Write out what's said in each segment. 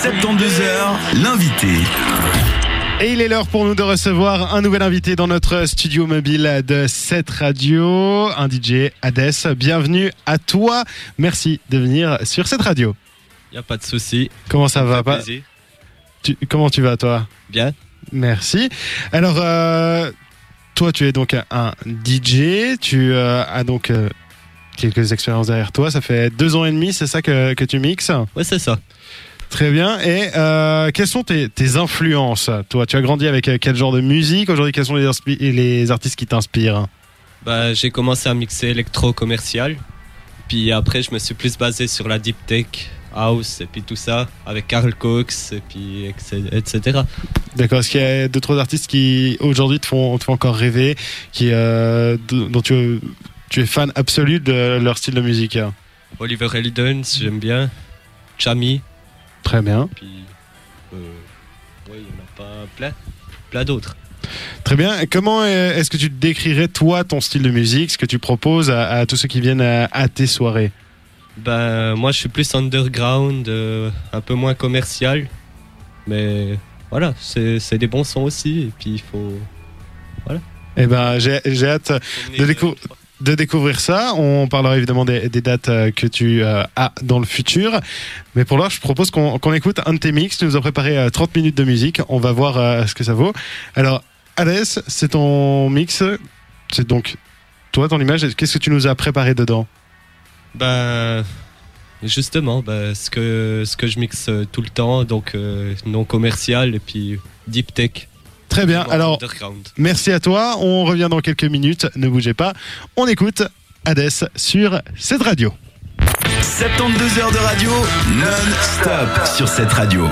72 heures, l'invité. Et il est l'heure pour nous de recevoir un nouvel invité dans notre studio mobile de cette radio, un DJ Hades. Bienvenue à toi. Merci de venir sur cette radio. Il n'y a pas de souci. Comment ça, Ça va pas tu, Comment tu vas toi? Bien. Merci. Alors, euh, toi, tu es donc un DJ. Tu euh, as donc euh, quelques expériences derrière toi. Ça fait deux ans et demi, c'est ça que, que tu mixes? Ouais, c'est ça. Très bien. Et euh, quelles sont tes, tes influences Toi, tu as grandi avec euh, quel genre de musique? Aujourd'hui, quels sont les, artistes qui t'inspirent? Bah, j'ai commencé à mixer électro commercial. Puis après, je me suis plus basé sur la deep tech, house et puis tout ça, avec Carl Cox et puis etc. D'accord. Est-ce qu'il y a d'autres artistes qui aujourd'hui te font, te font encore rêver, qui, euh, dont tu, tu es fan absolu de leur style de musique? Oliver Eldens, j'aime bien. Chami, Très bien. puis euh, ouais, il y en a pas plein, plein d'autres. Très bien. Comment est-ce que tu décrirais toi ton style de musique, ce que tu proposes à, à tous ceux qui viennent à, à tes soirées? Ben, moi, je suis plus underground, euh, un peu moins commercial, mais voilà, c'est des bons sons aussi. Et puis il faut. Eh ben, j'ai hâte de, décou- de découvrir ça. On parlera évidemment des, dates euh, que tu euh, as dans le futur. Mais pour l'heure, je propose qu'on écoute un de tes mix. Tu nous as préparé euh, 30 minutes de musique. On va voir euh, ce que ça vaut. Alors, Alès, c'est ton mix. C'est donc toi, ton image. Qu'est-ce que tu nous as préparé dedans? Ben, justement, ben, ce, que, ce que je mixe euh, tout le temps, donc euh, non commercial et puis deep tech. Très bien. Alors, merci à toi. On revient dans quelques minutes. Ne bougez pas. On écoute Hades sur cette radio. 72 heures de radio non-stop sur cette radio.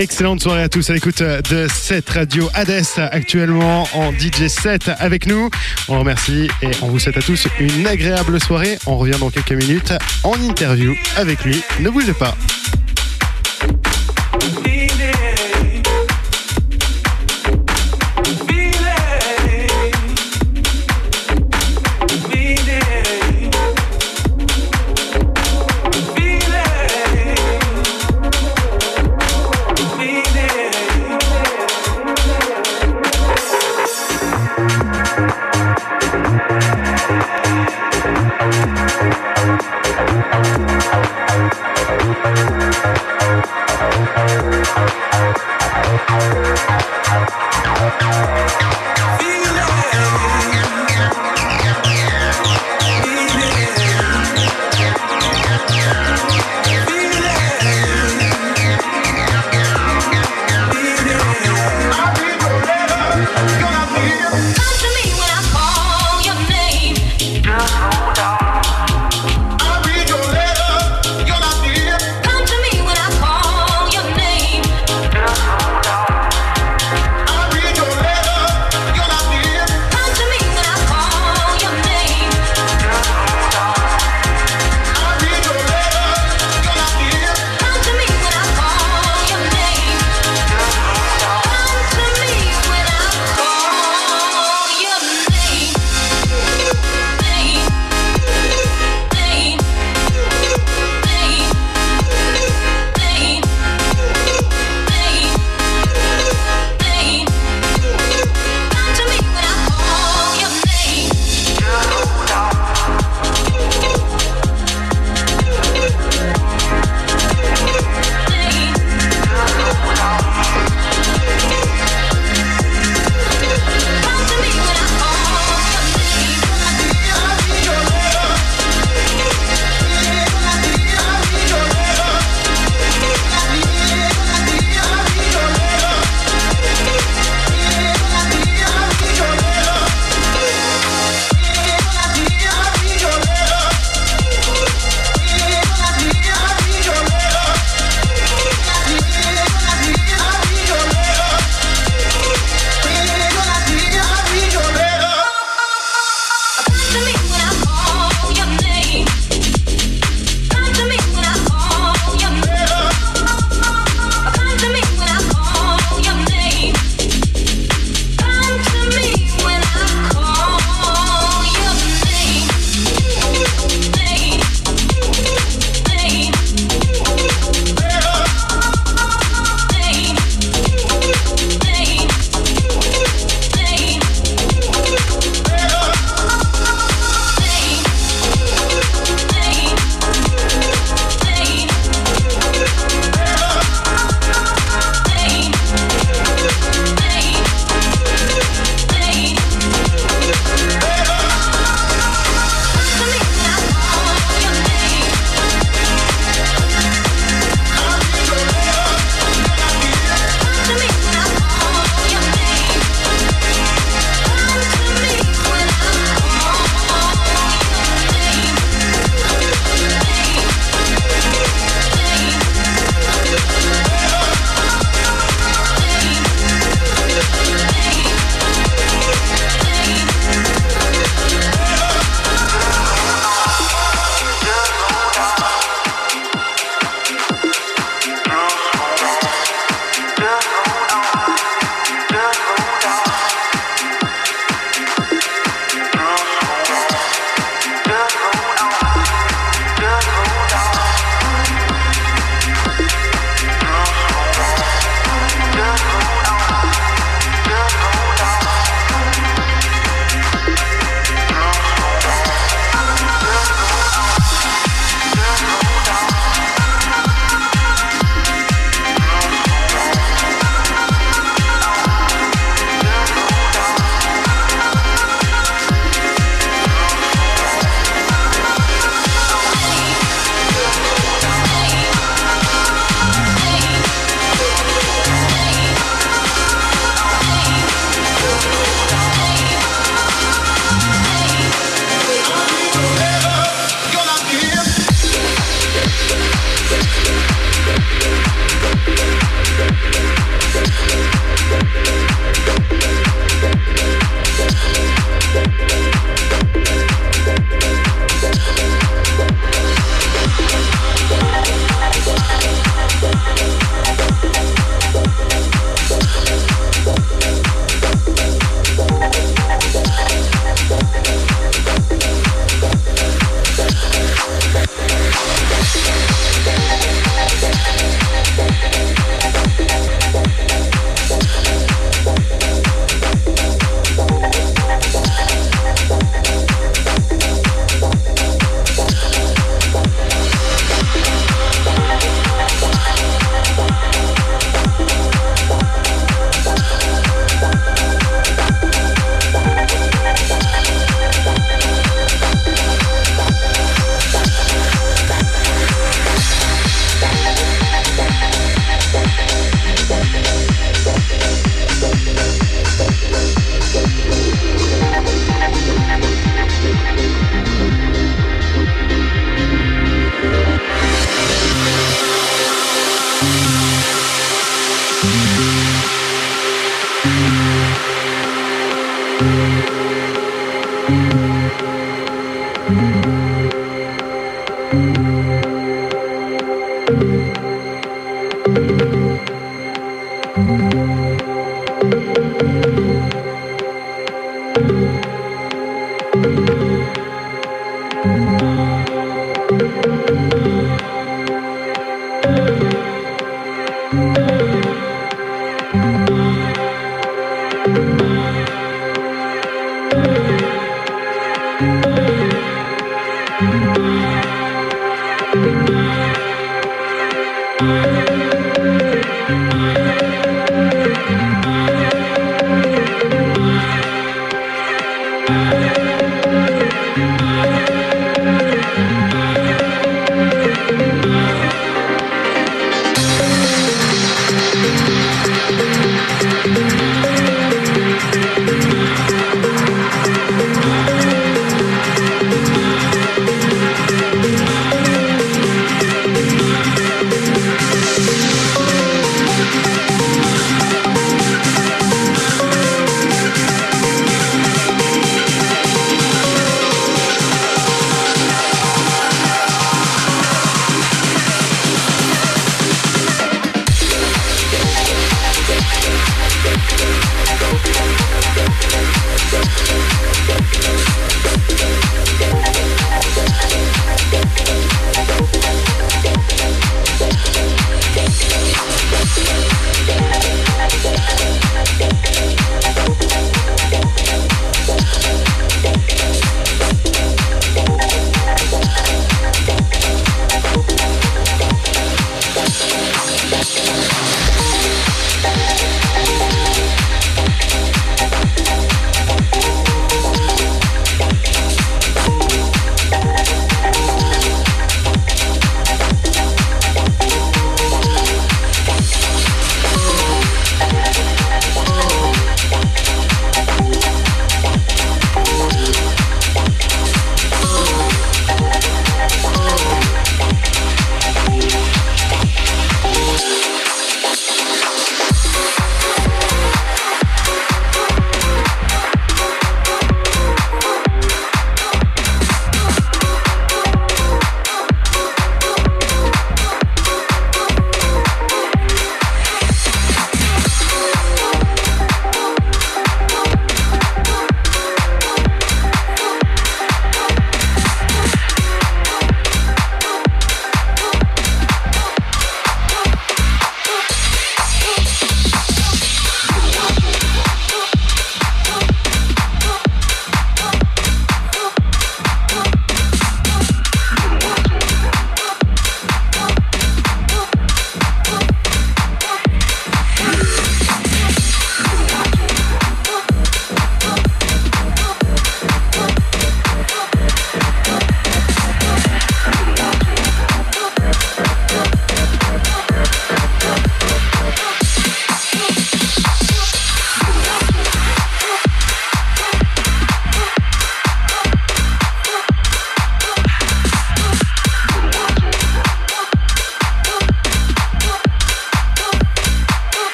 Excellente soirée à tous à l'écoute de cette radio Hades actuellement en DJ 7 avec nous. On remercie et on vous souhaite à tous une agréable soirée. On revient dans quelques minutes en interview avec lui. Ne bougez pas.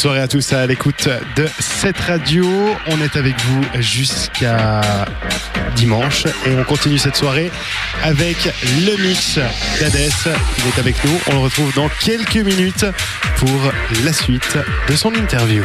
Soirée à tous à l'écoute de cette radio. On est avec vous jusqu'à dimanche et on continue cette soirée avec le mix d'Hadès. Il est avec nous. On le retrouve dans quelques minutes pour la suite de son interview.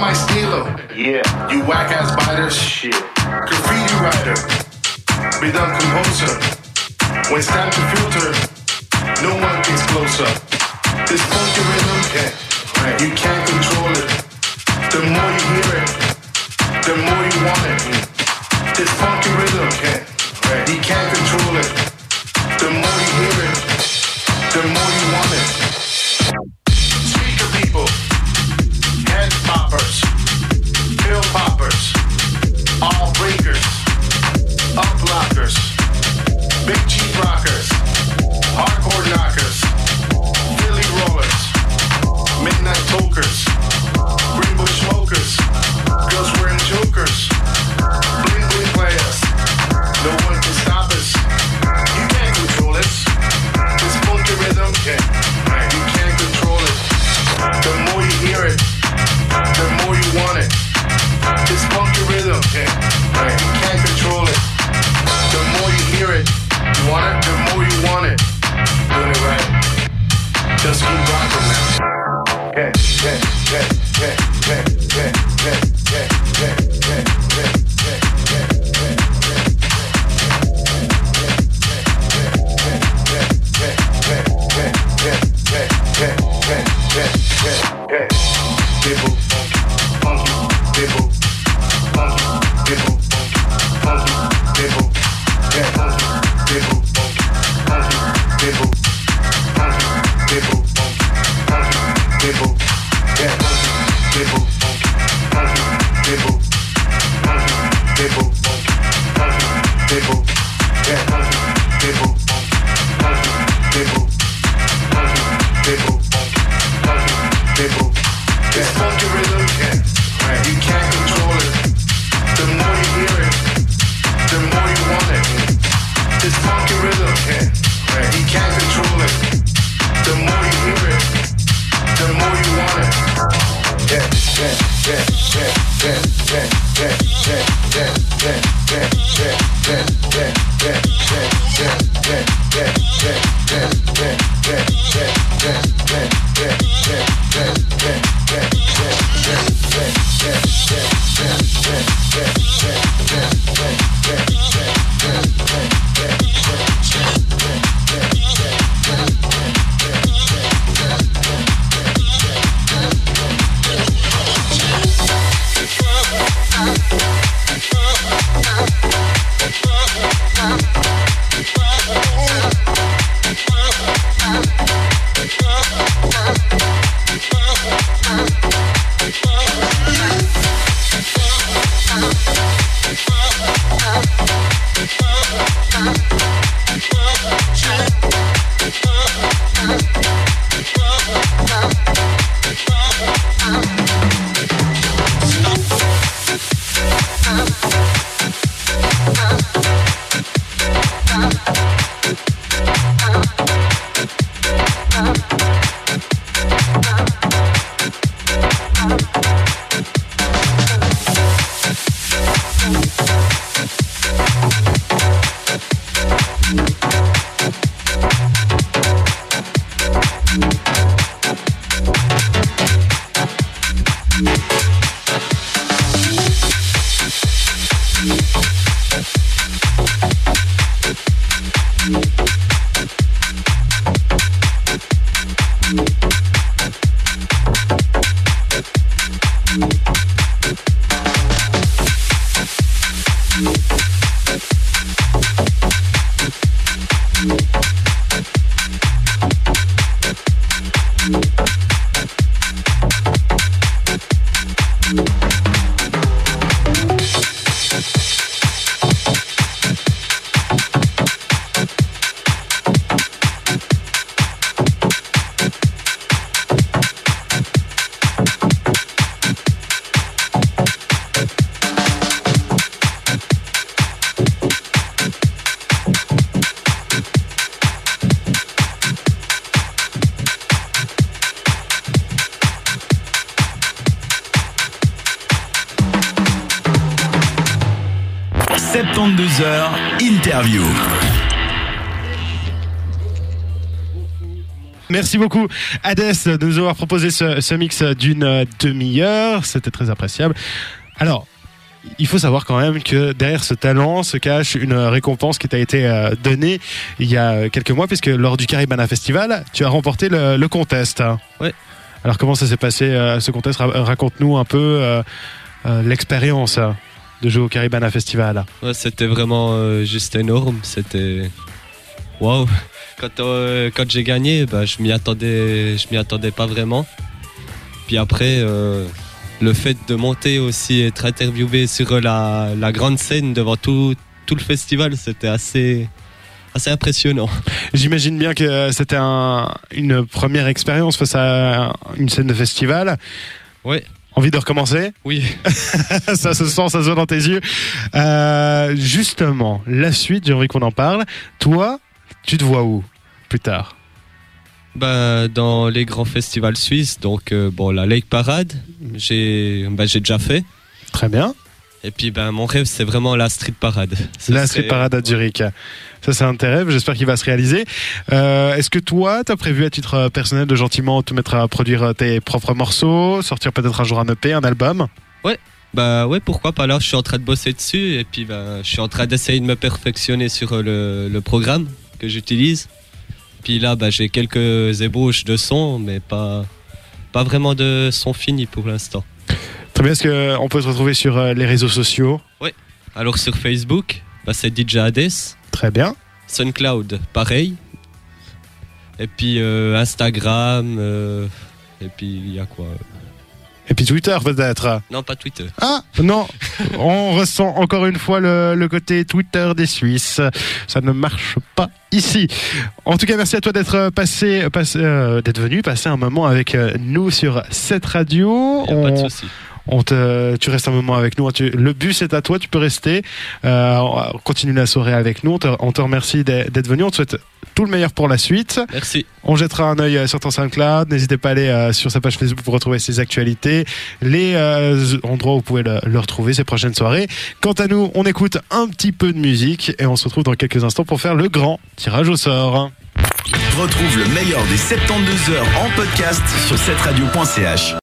I might steal them. Yeah. You whack ass biters. Shit. Graffiti writer. Rhythm composer. When it's time to filter, no one gets closer. This funky rhythm can't. You can't control it. The more you hear it, the more you want it. This funky rhythm can't. You can't control it. The more you hear it, the more you Merci beaucoup, Hades, de nous avoir proposé ce, ce mix d'une demi-heure. C'était très appréciable. Alors, il faut savoir quand même que derrière ce talent se cache une récompense qui t'a été euh, donnée il y a quelques mois, puisque lors du Caribana Festival, tu as remporté le, le contest. Ouais. Alors, comment ça s'est passé euh, ce contest? Ra- Raconte-nous un peu euh, euh, l'expérience de jouer au Caribana Festival. Ouais, c'était vraiment euh, juste énorme. C'était. Waouh! Quand, euh, quand j'ai gagné, bah, je m'y attendais, je m'y attendais pas vraiment. Puis après, euh, le fait de monter aussi, être interviewé sur la, la grande scène devant tout, tout le festival, c'était assez, assez impressionnant. J'imagine bien que euh, c'était un- une première expérience face à une scène de festival. Ouais. Envie de recommencer? Oui. Ça se sent, ça se voit dans tes yeux. Euh, justement, la suite, j'ai envie qu'on en parle. Toi, tu te vois où plus tard? Bah, dans les grands festivals suisses, donc euh, bon, la Lake Parade, j'ai bah, déjà fait. Très bien. Et puis ben, mon rêve, c'est vraiment la Street Parade. La Street Parade à Zurich. Ça, c'est un de tes rêves. J'espère qu'il va se réaliser. Euh, Est-ce que toi, tu as prévu à titre euh, personnel de gentiment te mettre à produire tes propres morceaux, sortir peut-être un jour un EP, un album? Bah ouais, pourquoi pas là, je suis en train de bosser dessus et puis ben, je suis en train d'essayer de me perfectionner sur le, le programme que j'utilise. Puis là, bah, j'ai quelques ébauches de son, mais pas, pas vraiment de son fini pour l'instant. Très bien. Est-ce qu'on peut te retrouver sur euh, les réseaux sociaux? Alors sur Facebook, bah, c'est DJ Hades, Très bien. SoundCloud, pareil. Et puis euh, Instagram, euh, et puis il y a quoi? Et puis Twitter, peut-être Non, pas Twitter. Ah non, on ressent encore une fois le, le côté Twitter des Suisses. Ça ne marche pas ici. En tout cas, merci à toi d'être passé, passé euh, d'être venu passer un moment avec euh, nous sur cette radio. Y a pas de On- souci. On te, tu restes un moment avec nous. Tu- le bus est à toi, tu peux rester. Euh, on continue la soirée avec nous. On te, on te remercie d'être venu. On te souhaite tout le meilleur pour la suite. Merci. On jettera un œil euh, sur ton SoundCloud. N'hésitez pas à aller euh, sur sa page Facebook pour retrouver ses actualités, les euh, endroits où vous pouvez le, le retrouver ces prochaines soirées. Quant à nous, on écoute un petit peu de musique et on se retrouve dans quelques instants pour faire le grand tirage au sort. Retrouve le meilleur des 72 heures en podcast sur 7radio.ch.